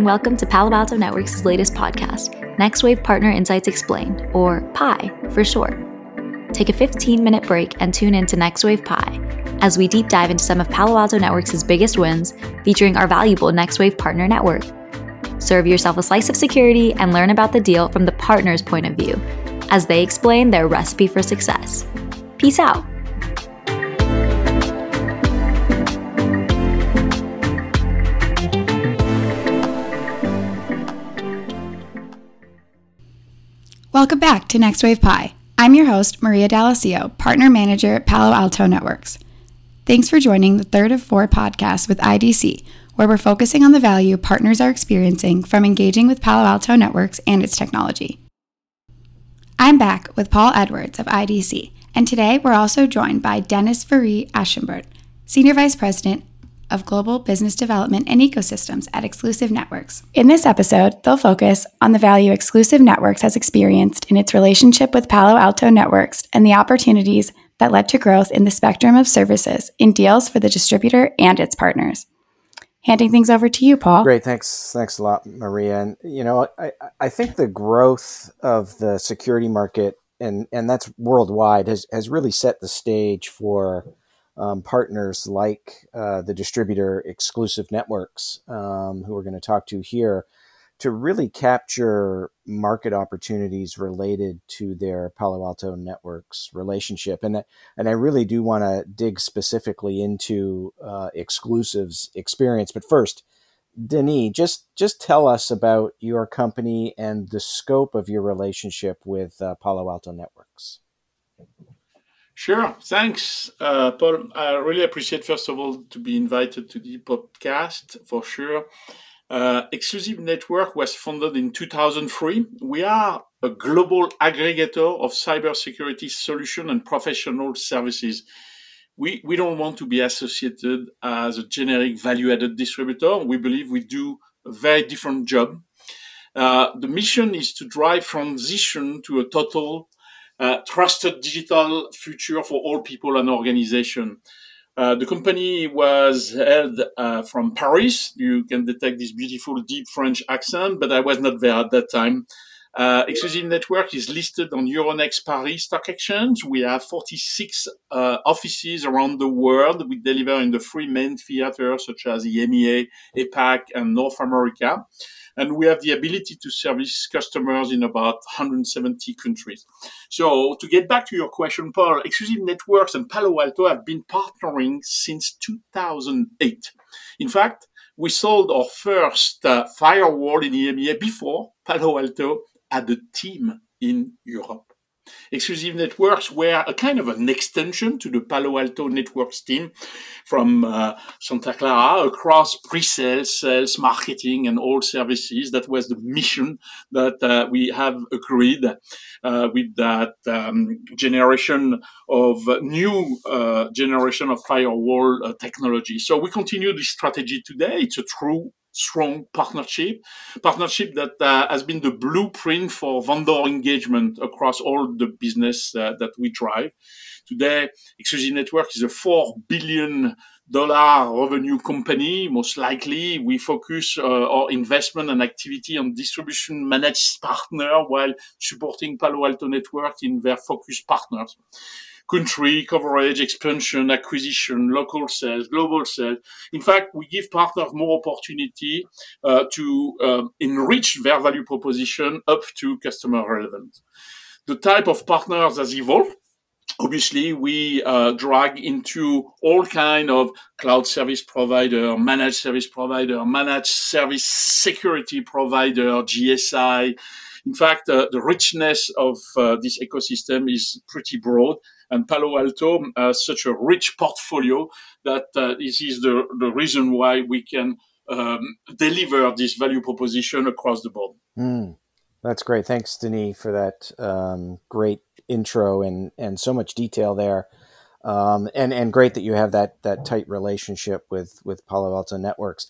and welcome to Palo Alto Networks' latest podcast, NextWave Partner Insights Explained, or PI for short. Take a 15 minute break and tune in to NextWave Pi as we deep dive into some of Palo Alto Networks' biggest wins, featuring our valuable NextWave Partner Network. Serve yourself a slice of security and learn about the deal from the partner's point of view as they explain their recipe for success. Peace out. Welcome back to Next Wave Pi. I'm your host, Maria D'Alessio, Partner Manager at Palo Alto Networks. Thanks for joining the third of four podcasts with IDC, where we're focusing on the value partners are experiencing from engaging with Palo Alto Networks and its technology. I'm back with Paul Edwards of IDC, and today we're also joined by Denis Fourie Aschenbert, Senior Vice President of Global Business Development and Ecosystems at Exclusive Networks. In this episode, they'll focus on the value Exclusive Networks has experienced in its relationship with Palo Alto Networks and the opportunities that led to growth in the spectrum of services in deals for the distributor and its partners. Handing things over to you, Paul. Great, thanks, thanks a lot, Maria. And you know, I, I think the growth of the security market and and that's worldwide has has really set the stage for um, partners like uh, the distributor exclusive networks, um, who we're going to talk to here, to really capture market opportunities related to their Palo Alto networks relationship. And, and I really do want to dig specifically into uh, exclusives experience. But first, Denis, just just tell us about your company and the scope of your relationship with uh, Palo Alto Networks. Sure. Thanks, uh, Paul. I really appreciate, first of all, to be invited to the podcast for sure. Uh, Exclusive Network was founded in 2003. We are a global aggregator of cybersecurity solution and professional services. We, we don't want to be associated as a generic value added distributor. We believe we do a very different job. Uh, the mission is to drive transition to a total uh, trusted digital future for all people and organization. Uh, the company was held uh, from Paris. You can detect this beautiful deep French accent, but I was not there at that time. Uh, Exclusive Network is listed on Euronext Paris Stock Exchange. We have 46 uh, offices around the world. We deliver in the three main theaters such as EMEA, APAC, and North America and we have the ability to service customers in about 170 countries. So to get back to your question, Paul, Exclusive Networks and Palo Alto have been partnering since 2008. In fact, we sold our first uh, firewall in EMEA before Palo Alto had a team in Europe. Exclusive networks were a kind of an extension to the Palo Alto networks team from uh, Santa Clara across pre-sales, sales, marketing, and all services. That was the mission that uh, we have agreed uh, with that um, generation of new uh, generation of firewall uh, technology. So we continue this strategy today. It's a true strong partnership, partnership that uh, has been the blueprint for vendor engagement across all the business uh, that we drive. Today, Exclusive Network is a four billion dollar revenue company. Most likely, we focus uh, our investment and activity on distribution managed partner while supporting Palo Alto Network in their focus partners country coverage, expansion, acquisition, local sales, global sales. In fact, we give partners more opportunity uh, to uh, enrich their value proposition up to customer relevance. The type of partners has evolved. Obviously, we uh, drag into all kind of cloud service provider, managed service provider, managed service security provider, GSI. In fact, uh, the richness of uh, this ecosystem is pretty broad and Palo Alto has such a rich portfolio that uh, this is the, the reason why we can um, deliver this value proposition across the board. Mm, that's great. Thanks, Denis, for that um, great intro and, and so much detail there. Um, and and great that you have that that tight relationship with with Palo Alto Networks.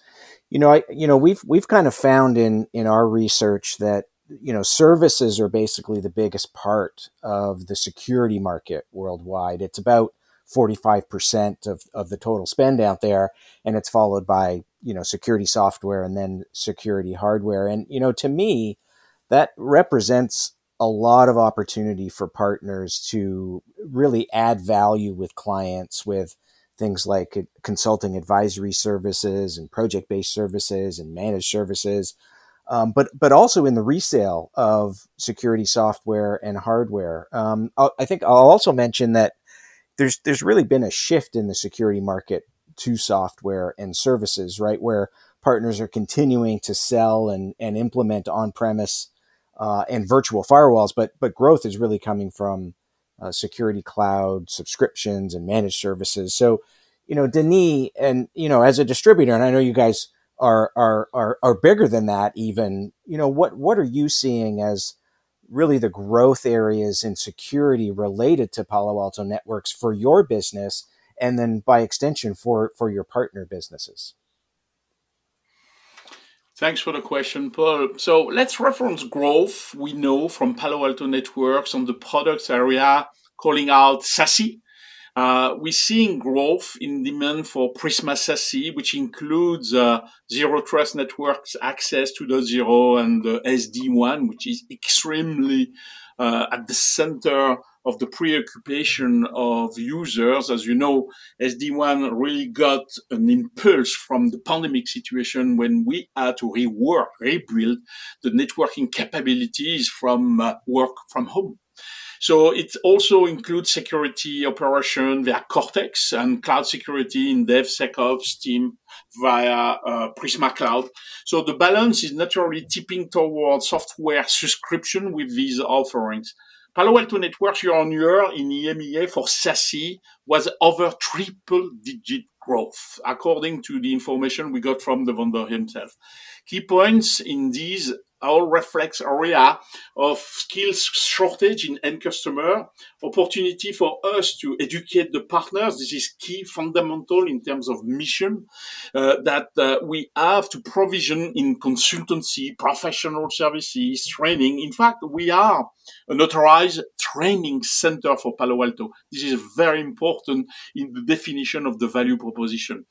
You know, I you know we've we've kind of found in in our research that you know, services are basically the biggest part of the security market worldwide. It's about 45% of, of the total spend out there, and it's followed by you know security software and then security hardware. And you know, to me, that represents a lot of opportunity for partners to really add value with clients with things like consulting advisory services and project based services and managed services. Um, but but also in the resale of security software and hardware. Um, I think I'll also mention that there's there's really been a shift in the security market to software and services, right? Where partners are continuing to sell and, and implement on premise uh, and virtual firewalls, but but growth is really coming from uh, security cloud subscriptions and managed services. So, you know, Denis, and you know, as a distributor, and I know you guys are are are, are bigger than that. Even, you know, what what are you seeing as really the growth areas in security related to Palo Alto Networks for your business, and then by extension for for your partner businesses? Thanks for the question, Paul. So let's reference growth we know from Palo Alto Networks on the products area, calling out SASE. Uh, we're seeing growth in demand for Prisma SASE, which includes uh, zero trust networks access to the zero and the SD-WAN, which is extremely uh, at the center of the preoccupation of users. As you know, SD-WAN really got an impulse from the pandemic situation when we had to rework, rebuild the networking capabilities from uh, work from home. So it also includes security operation via Cortex and cloud security in DevSecOps team via uh, Prisma Cloud. So the balance is naturally tipping towards software subscription with these offerings. Palo Alto Networks year on year in EMEA for SASE was over triple digit growth, according to the information we got from the vendor himself. Key points in these all reflects area of skills shortage in end customer, opportunity for us to educate the partners. This is key, fundamental in terms of mission uh, that uh, we have to provision in consultancy, professional services, training. In fact, we are an authorized training center for Palo Alto. This is very important in the definition of the value proposition.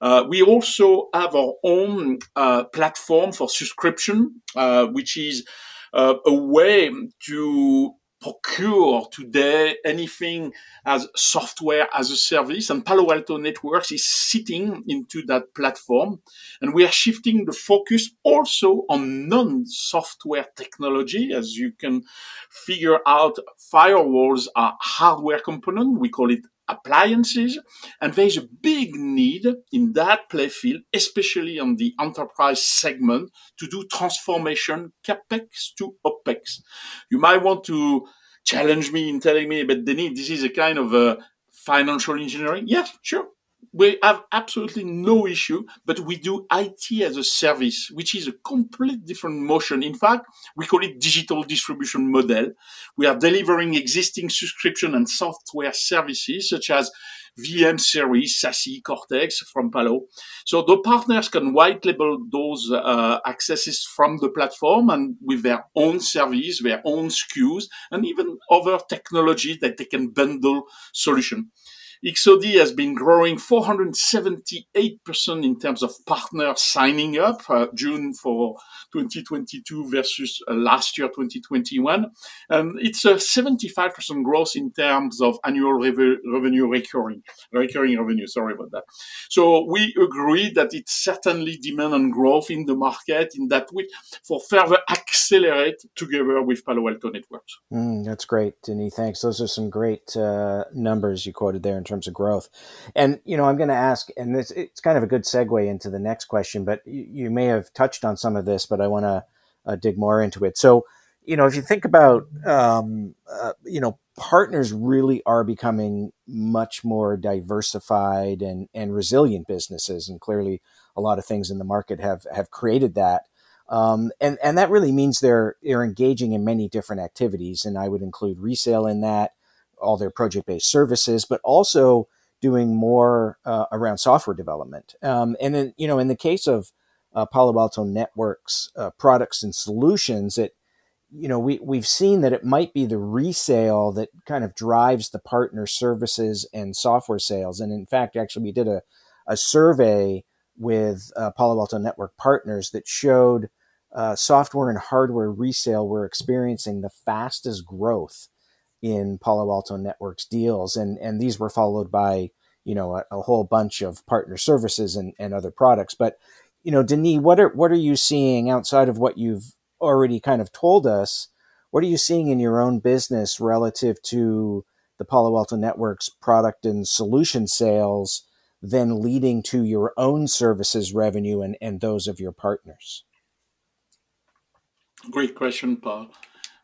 Uh, we also have our own uh, platform for subscription, uh, which is uh, a way to procure today anything as software as a service and Palo Alto Networks is sitting into that platform. And we are shifting the focus also on non-software technology. As you can figure out firewalls are hardware component. We call it appliances. And there's a big need in that playfield, especially on the enterprise segment, to do transformation capex to opex. You might want to challenge me in telling me, but Denis, this is a kind of a financial engineering. Yes, sure we have absolutely no issue, but we do IT as a service, which is a complete different motion. In fact, we call it digital distribution model. We are delivering existing subscription and software services such as VM series, SASE, Cortex from Palo. So the partners can white label those uh, accesses from the platform and with their own service, their own SKUs, and even other technology that they can bundle solution. XOD has been growing 478% in terms of partners signing up uh, June for 2022 versus uh, last year 2021 and it's a 75% growth in terms of annual rev- revenue recurring recurring revenue. Sorry about that. So we agree that it's certainly demand and growth in the market in that we for further accelerate together with Palo Alto Networks. Mm, that's great Denis. Thanks. Those are some great uh, numbers you quoted there in terms of growth and you know I'm going to ask and this it's kind of a good segue into the next question but you, you may have touched on some of this but I want to uh, dig more into it. So, you know, if you think about, um, uh, you know, partners really are becoming much more diversified and, and resilient businesses. And clearly, a lot of things in the market have, have created that. Um, and, and that really means they're, they're engaging in many different activities. And I would include resale in that, all their project based services, but also doing more uh, around software development. Um, and then, you know, in the case of uh, Palo Alto Networks uh, products and solutions, it you know we we've seen that it might be the resale that kind of drives the partner services and software sales. And in fact, actually, we did a a survey with uh, Palo Alto Network partners that showed uh, software and hardware resale were experiencing the fastest growth in Palo Alto Networks deals, and and these were followed by you know a, a whole bunch of partner services and, and other products. But you know, Denis, what are what are you seeing outside of what you've already kind of told us? What are you seeing in your own business relative to the Palo Alto Networks product and solution sales, then leading to your own services revenue and, and those of your partners? Great question, Paul.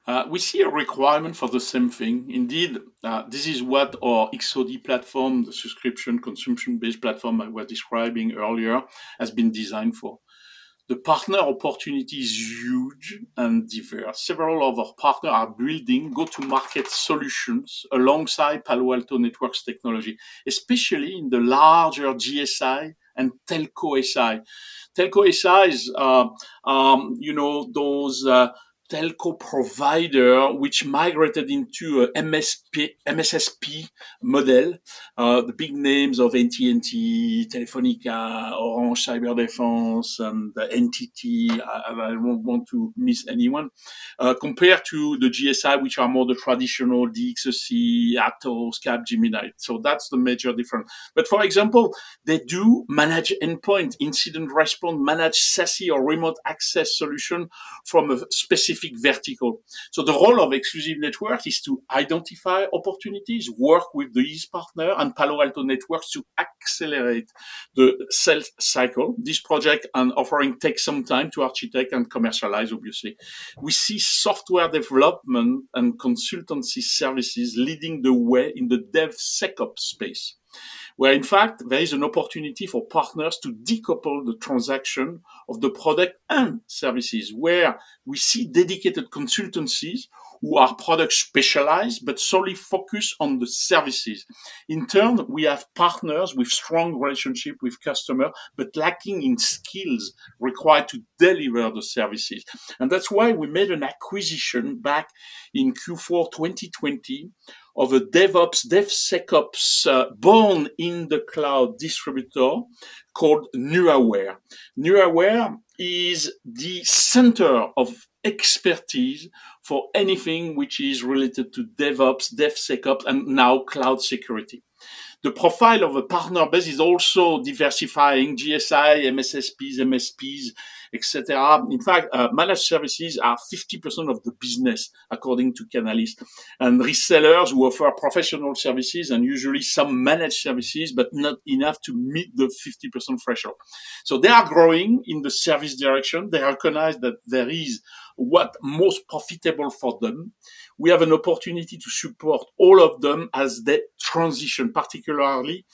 Uh, we see a requirement for the same thing. Indeed, uh, this is what our XOD platform, the subscription consumption based platform I was describing earlier, has been designed for. The partner opportunity is huge and diverse. Several of our partners are building go-to-market solutions alongside Palo Alto Networks technology, especially in the larger GSI and telco SI. Telco SI is, uh, um, you know, those uh, telco provider which migrated into uh, a MSSP model. Uh, the big names of AT&T, Telefonica, Orange Cyber Defense, and the NTT. I, I don't want to miss anyone. Uh, compared to the GSI, which are more the traditional DXC, Atos, Capgemini. So that's the major difference. But for example, they do manage endpoint, incident response, manage SASE or remote access solution from a specific vertical. So the role of exclusive network is to identify opportunities, work with these partner and Palo Alto networks to accelerate the sales cycle. This project and offering takes some time to architect and commercialize, obviously. We see software development and consultancy services leading the way in the DevSecOps space where in fact there is an opportunity for partners to decouple the transaction of the product and services, where we see dedicated consultancies who are product specialized but solely focus on the services. In turn, we have partners with strong relationship with customer but lacking in skills required to deliver the services. And that's why we made an acquisition back in Q4 2020 of a DevOps, DevSecOps uh, born in the cloud distributor called Nuaware. Nuaware is the center of expertise for anything which is related to DevOps, DevSecOps, and now cloud security. The profile of a partner base is also diversifying GSI, MSSPs, MSPs, etc. In fact, uh, managed services are 50% of the business, according to Canalys. And resellers who offer professional services and usually some managed services, but not enough to meet the 50% threshold. So they are growing in the service direction. They recognize that there is what most profitable for them. We have an opportunity to support all of them as they transition, particularly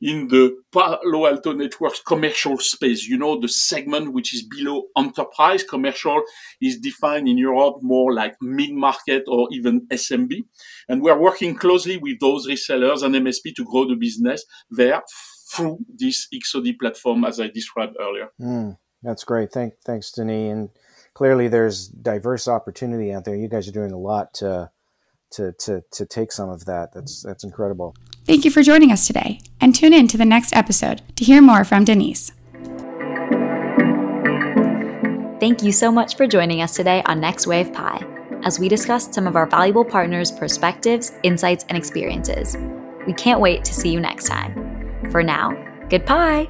in the Palo Alto Networks commercial space. You know, the segment which is below enterprise commercial is defined in Europe more like mid-market or even SMB. And we are working closely with those resellers and MSP to grow the business there through this XOD platform, as I described earlier. Mm, that's great. Thank, thanks, Denis. And clearly there's diverse opportunity out there. You guys are doing a lot to to to to take some of that. That's that's incredible. Thank you for joining us today, and tune in to the next episode to hear more from Denise. Thank you so much for joining us today on Next Wave Pi as we discussed some of our valuable partners' perspectives, insights, and experiences. We can't wait to see you next time. For now, goodbye.